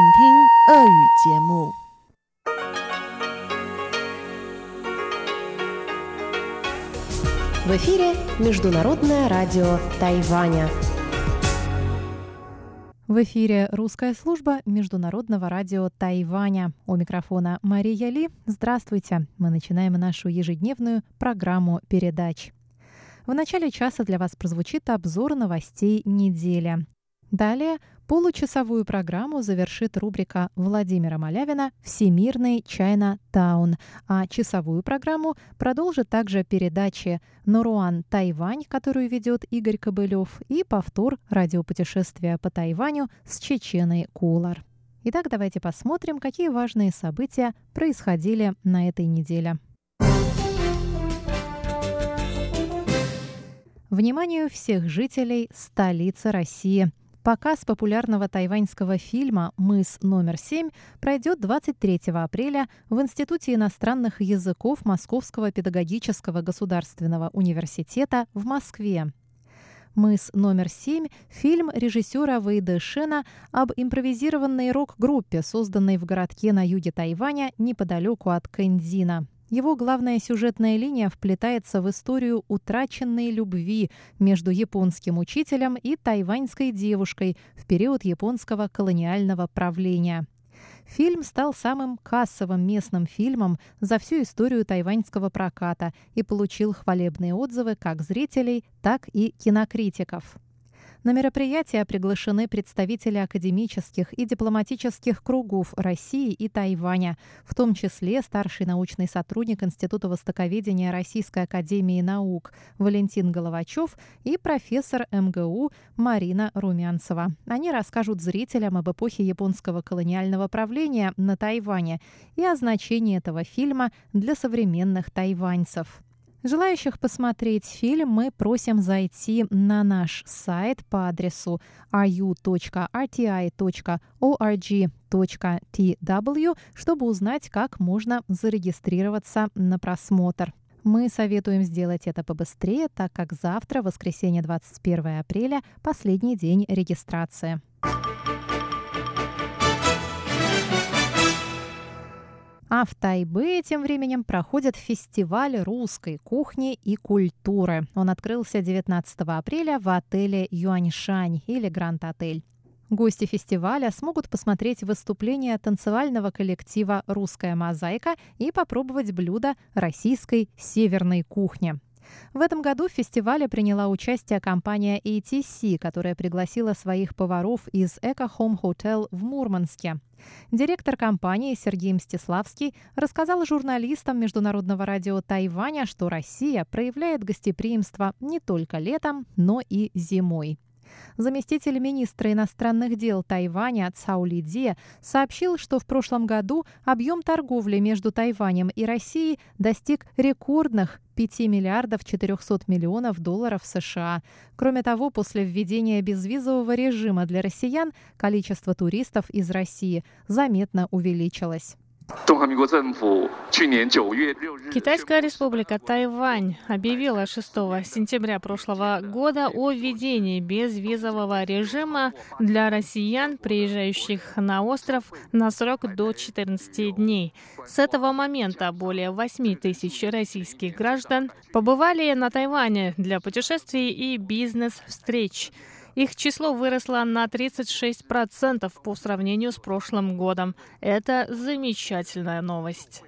请听俄语节目。В эфире Международное радио Тайваня. В эфире русская служба Международного радио Тайваня. У микрофона Мария Ли. Здравствуйте. Мы начинаем нашу ежедневную программу передач. В начале часа для вас прозвучит обзор новостей недели. Далее получасовую программу завершит рубрика Владимира Малявина «Всемирный Чайна Таун», а часовую программу продолжит также передачи «Норуан Тайвань», которую ведет Игорь Кобылев, и повтор радиопутешествия по Тайваню с Чеченой Кулар. Итак, давайте посмотрим, какие важные события происходили на этой неделе. Вниманию всех жителей столицы России. Показ популярного тайваньского фильма «Мыс номер 7» пройдет 23 апреля в Институте иностранных языков Московского педагогического государственного университета в Москве. «Мыс номер 7» – фильм режиссера Вейда Шена об импровизированной рок-группе, созданной в городке на юге Тайваня неподалеку от Кэньцзина. Его главная сюжетная линия вплетается в историю утраченной любви между японским учителем и тайваньской девушкой в период японского колониального правления. Фильм стал самым кассовым местным фильмом за всю историю тайваньского проката и получил хвалебные отзывы как зрителей, так и кинокритиков. На мероприятие приглашены представители академических и дипломатических кругов России и Тайваня, в том числе старший научный сотрудник Института востоковедения Российской академии наук Валентин Головачев и профессор МГУ Марина Румянцева. Они расскажут зрителям об эпохе японского колониального правления на Тайване и о значении этого фильма для современных тайваньцев. Желающих посмотреть фильм мы просим зайти на наш сайт по адресу ru.rti.org.tw, чтобы узнать, как можно зарегистрироваться на просмотр. Мы советуем сделать это побыстрее, так как завтра, воскресенье 21 апреля, последний день регистрации. А в Тайбе тем временем проходит фестиваль русской кухни и культуры. Он открылся 19 апреля в отеле Юаньшань или Гранд Отель. Гости фестиваля смогут посмотреть выступление танцевального коллектива «Русская мозаика» и попробовать блюда российской северной кухни. В этом году в фестивале приняла участие компания ATC, которая пригласила своих поваров из Эко Home Hotel в Мурманске. Директор компании Сергей Мстиславский рассказал журналистам Международного радио Тайваня, что Россия проявляет гостеприимство не только летом, но и зимой. Заместитель министра иностранных дел Тайваня Цао Лиди сообщил, что в прошлом году объем торговли между Тайванем и Россией достиг рекордных 5 миллиардов 400 миллионов долларов США. Кроме того, после введения безвизового режима для россиян количество туристов из России заметно увеличилось. Китайская республика Тайвань объявила 6 сентября прошлого года о введении безвизового режима для россиян, приезжающих на остров на срок до 14 дней. С этого момента более 8 тысяч российских граждан побывали на Тайване для путешествий и бизнес-встреч. Их число выросло на 36% по сравнению с прошлым годом. Это замечательная новость.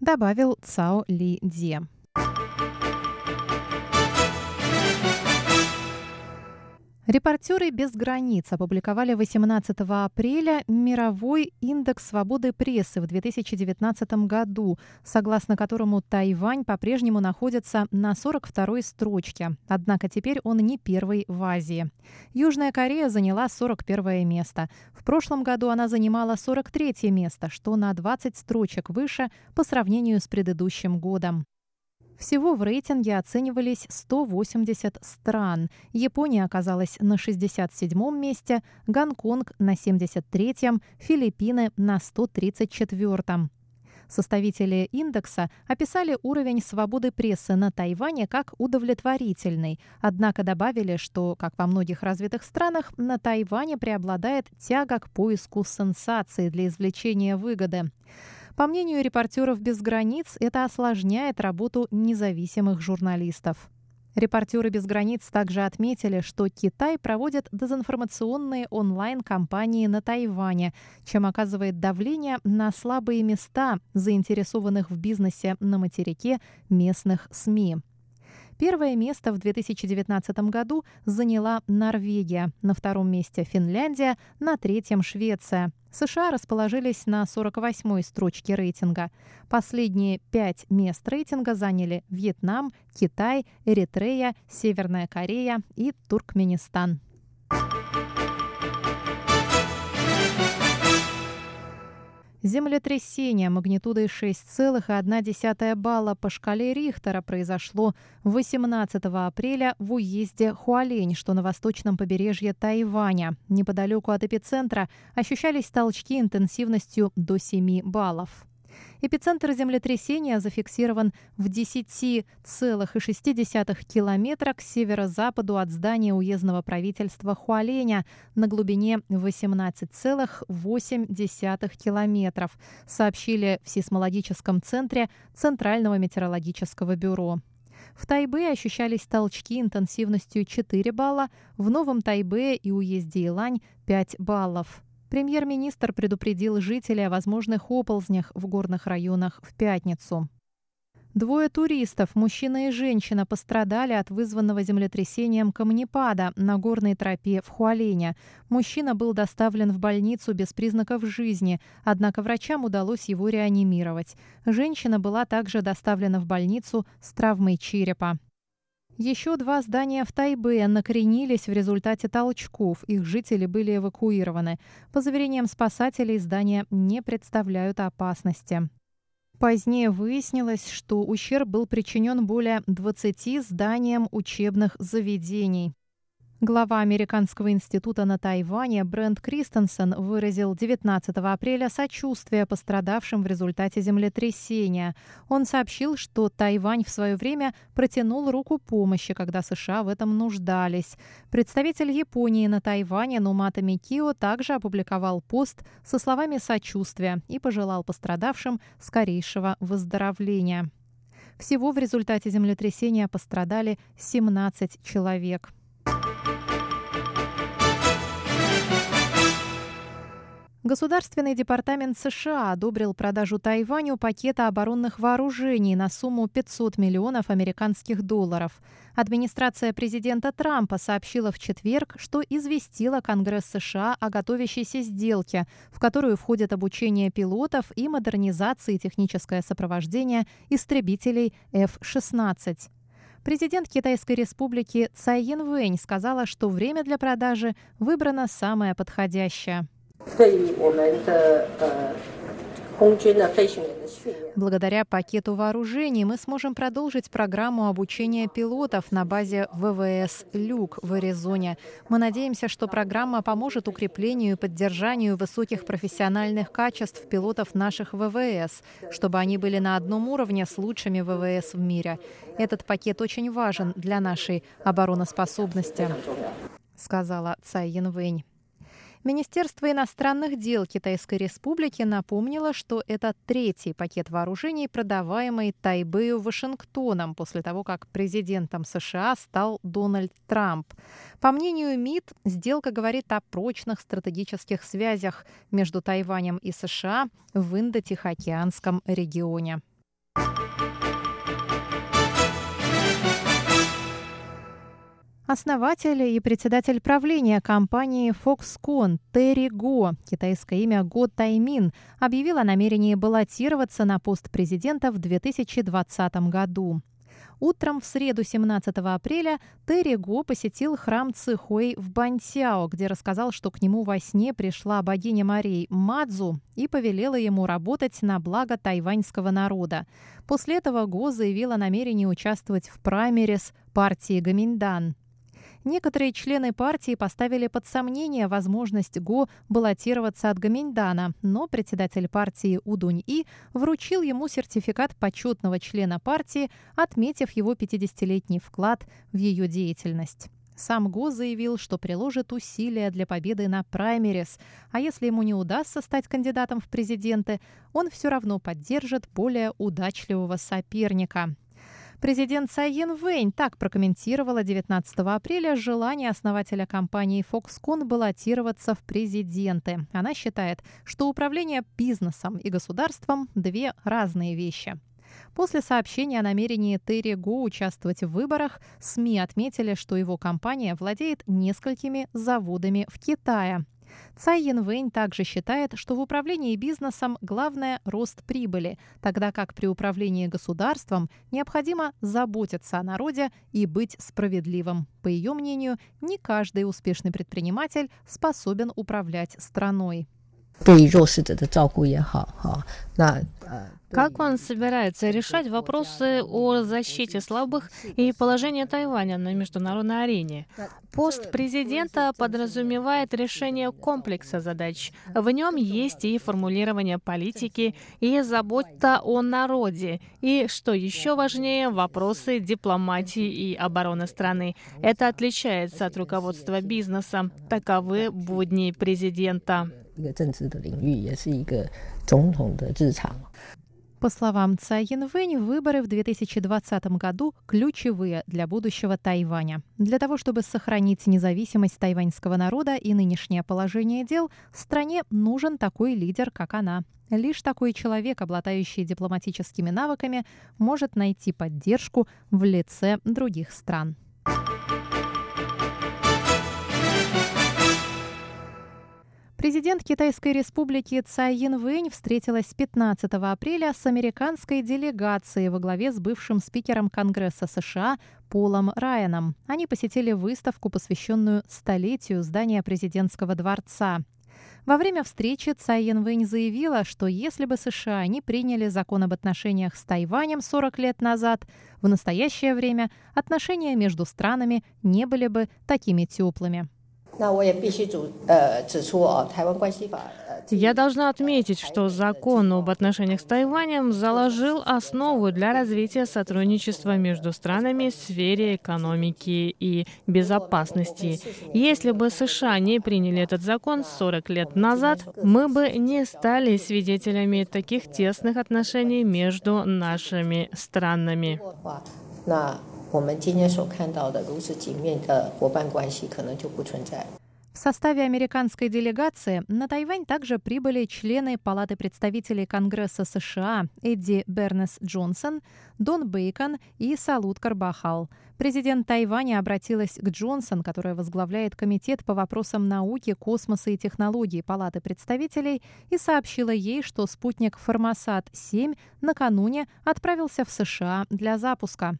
Добавил Цао Ли Дзе. Репортеры без границ опубликовали 18 апреля мировой индекс свободы прессы в 2019 году, согласно которому Тайвань по-прежнему находится на 42-й строчке. Однако теперь он не первый в Азии. Южная Корея заняла 41 место. В прошлом году она занимала 43 место, что на 20 строчек выше по сравнению с предыдущим годом. Всего в рейтинге оценивались 180 стран. Япония оказалась на 67-м месте, Гонконг на 73-м, Филиппины на 134-м. Составители индекса описали уровень свободы прессы на Тайване как удовлетворительный, однако добавили, что, как во многих развитых странах, на Тайване преобладает тяга к поиску сенсации для извлечения выгоды. По мнению репортеров без границ, это осложняет работу независимых журналистов. Репортеры без границ также отметили, что Китай проводит дезинформационные онлайн-кампании на Тайване, чем оказывает давление на слабые места, заинтересованных в бизнесе на материке местных СМИ. Первое место в 2019 году заняла Норвегия, на втором месте Финляндия, на третьем Швеция. США расположились на 48-й строчке рейтинга. Последние пять мест рейтинга заняли Вьетнам, Китай, Эритрея, Северная Корея и Туркменистан. Землетрясение магнитудой 6,1 балла по шкале Рихтера произошло 18 апреля в уезде Хуалень, что на восточном побережье Тайваня. Неподалеку от эпицентра ощущались толчки интенсивностью до 7 баллов. Эпицентр землетрясения зафиксирован в 10,6 километра к северо-западу от здания уездного правительства Хуаленя на глубине 18,8 километров, сообщили в сейсмологическом центре Центрального метеорологического бюро. В Тайбе ощущались толчки интенсивностью 4 балла, в Новом Тайбе и уезде Илань 5 баллов. Премьер-министр предупредил жителей о возможных оползнях в горных районах в пятницу. Двое туристов, мужчина и женщина, пострадали от вызванного землетрясением камнепада на горной тропе в Хуалене. Мужчина был доставлен в больницу без признаков жизни, однако врачам удалось его реанимировать. Женщина была также доставлена в больницу с травмой черепа. Еще два здания в Тайбе накренились в результате толчков. Их жители были эвакуированы. По заверениям спасателей, здания не представляют опасности. Позднее выяснилось, что ущерб был причинен более 20 зданиям учебных заведений. Глава Американского института на Тайване Брент Кристенсен выразил 19 апреля сочувствие пострадавшим в результате землетрясения. Он сообщил, что Тайвань в свое время протянул руку помощи, когда США в этом нуждались. Представитель Японии на Тайване Нумата Микио также опубликовал пост со словами сочувствия и пожелал пострадавшим скорейшего выздоровления. Всего в результате землетрясения пострадали 17 человек. Государственный департамент США одобрил продажу Тайваню пакета оборонных вооружений на сумму 500 миллионов американских долларов. Администрация президента Трампа сообщила в четверг, что известила Конгресс США о готовящейся сделке, в которую входят обучение пилотов и модернизация техническое сопровождение истребителей F-16. Президент Китайской республики Цай Янвэнь сказала, что время для продажи выбрано самое подходящее. Благодаря пакету вооружений мы сможем продолжить программу обучения пилотов на базе ВВС «Люк» в Аризоне. Мы надеемся, что программа поможет укреплению и поддержанию высоких профессиональных качеств пилотов наших ВВС, чтобы они были на одном уровне с лучшими ВВС в мире. Этот пакет очень важен для нашей обороноспособности, сказала Цай Янвэнь. Министерство иностранных дел Китайской Республики напомнило, что это третий пакет вооружений, продаваемый Тайбэю Вашингтоном после того, как президентом США стал Дональд Трамп. По мнению МИД, сделка говорит о прочных стратегических связях между Тайванем и США в Индо-Тихоокеанском регионе. Основатель и председатель правления компании Foxconn Терри Го, китайское имя Го Таймин, объявил о намерении баллотироваться на пост президента в 2020 году. Утром в среду 17 апреля Терри Го посетил храм Цихуэй в Бантяо, где рассказал, что к нему во сне пришла богиня морей Мадзу и повелела ему работать на благо тайваньского народа. После этого Го заявил о намерении участвовать в праймерис партии Гаминдан. Некоторые члены партии поставили под сомнение возможность Го баллотироваться от Гаминьдана, но председатель партии Удунь-И вручил ему сертификат почетного члена партии, отметив его 50-летний вклад в ее деятельность. Сам Го заявил, что приложит усилия для победы на праймерис, а если ему не удастся стать кандидатом в президенты, он все равно поддержит более удачливого соперника. Президент Цай Вэнь так прокомментировала 19 апреля желание основателя компании Foxconn баллотироваться в президенты. Она считает, что управление бизнесом и государством – две разные вещи. После сообщения о намерении Терри Го участвовать в выборах, СМИ отметили, что его компания владеет несколькими заводами в Китае. Цай Янвэнь также считает, что в управлении бизнесом главное – рост прибыли, тогда как при управлении государством необходимо заботиться о народе и быть справедливым. По ее мнению, не каждый успешный предприниматель способен управлять страной. 对于弱势者的照顾也好，哈，那呃。как он собирается решать вопросы о защите слабых и положении Тайваня на международной арене? Пост президента подразумевает решение комплекса задач. В нем есть и формулирование политики, и забота о народе, и, что еще важнее, вопросы дипломатии и обороны страны. Это отличается от руководства бизнесом. Таковы будни президента. 一个政治的领域，也是一个总统的日常。по словам Цай Янвэнь, выборы в 2020 году ключевые для будущего Тайваня. Для того, чтобы сохранить независимость тайваньского народа и нынешнее положение дел, стране нужен такой лидер, как она. Лишь такой человек, обладающий дипломатическими навыками, может найти поддержку в лице других стран. Президент Китайской республики Цай Янвэнь встретилась 15 апреля с американской делегацией во главе с бывшим спикером Конгресса США Полом Райаном. Они посетили выставку, посвященную столетию здания президентского дворца. Во время встречи Цай Янвэнь заявила, что если бы США не приняли закон об отношениях с Тайванем 40 лет назад, в настоящее время отношения между странами не были бы такими теплыми. Я должна отметить, что закон об отношениях с Тайванем заложил основу для развития сотрудничества между странами в сфере экономики и безопасности. Если бы США не приняли этот закон 40 лет назад, мы бы не стали свидетелями таких тесных отношений между нашими странами. 我们今天所看到的如此紧密的伙伴关系可能就不存在。В составе американской делегации на Тайвань также прибыли члены Палаты представителей Конгресса США Эдди Бернес Джонсон, Дон Бейкон и Салут Карбахал. Президент Тайваня обратилась к Джонсон, которая возглавляет Комитет по вопросам науки, космоса и технологий Палаты представителей, и сообщила ей, что спутник «Формосат-7» накануне отправился в США для запуска.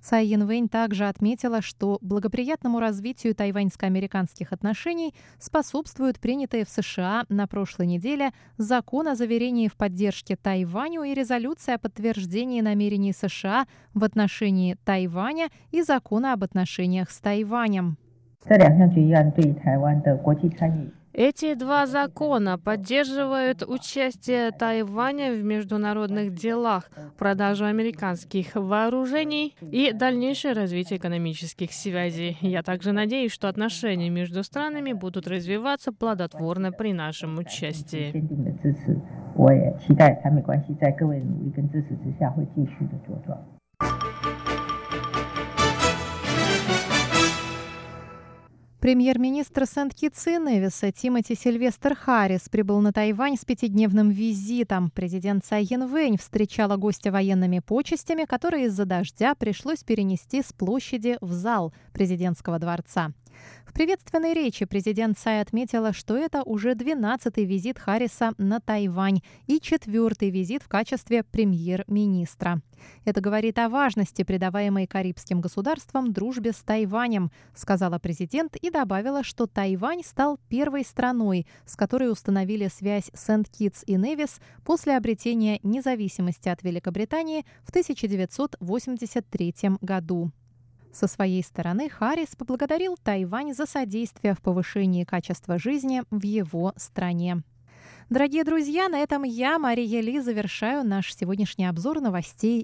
Цай Янвэнь также отметила, что благоприятному развитию тайваньско-американских отношений способствуют принятые в США на прошлой неделе закон о заверении в поддержке Тайваню и резолюция о подтверждении намерений США в отношении Тайваня и закона об отношениях с Тайванем. 这两项决议案对台湾的国际参与 эти два закона поддерживают участие Тайваня в международных делах, продажу американских вооружений и дальнейшее развитие экономических связей. Я также надеюсь, что отношения между странами будут развиваться плодотворно при нашем участии. 我也 Премьер-министр Сент-Китс и Невиса Тимоти Сильвестр Харрис прибыл на Тайвань с пятидневным визитом. Президент Цай Янвэнь встречала гостя военными почестями, которые из-за дождя пришлось перенести с площади в зал президентского дворца. В приветственной речи президент Цай отметила, что это уже 12-й визит Харриса на Тайвань и четвертый визит в качестве премьер-министра. Это говорит о важности, придаваемой карибским государствам дружбе с Тайванем, сказала президент и добавила, что Тайвань стал первой страной, с которой установили связь Сент-Китс и Невис после обретения независимости от Великобритании в 1983 году. Со своей стороны Харрис поблагодарил Тайвань за содействие в повышении качества жизни в его стране. Дорогие друзья, на этом я, Мария Ли, завершаю наш сегодняшний обзор новостей